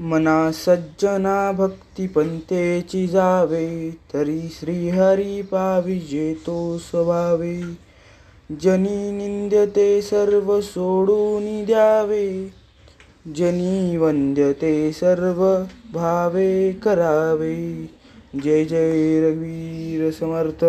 मना सज्जना भक्ती पंतेची जावे तरी श्रीहरी पाविजे तो स्वभावे। जनी निंद्यते सर्व सोडून द्यावे जनी वंद्यते सर्व भावे करावे। जय जय रघुवीर समर्थ।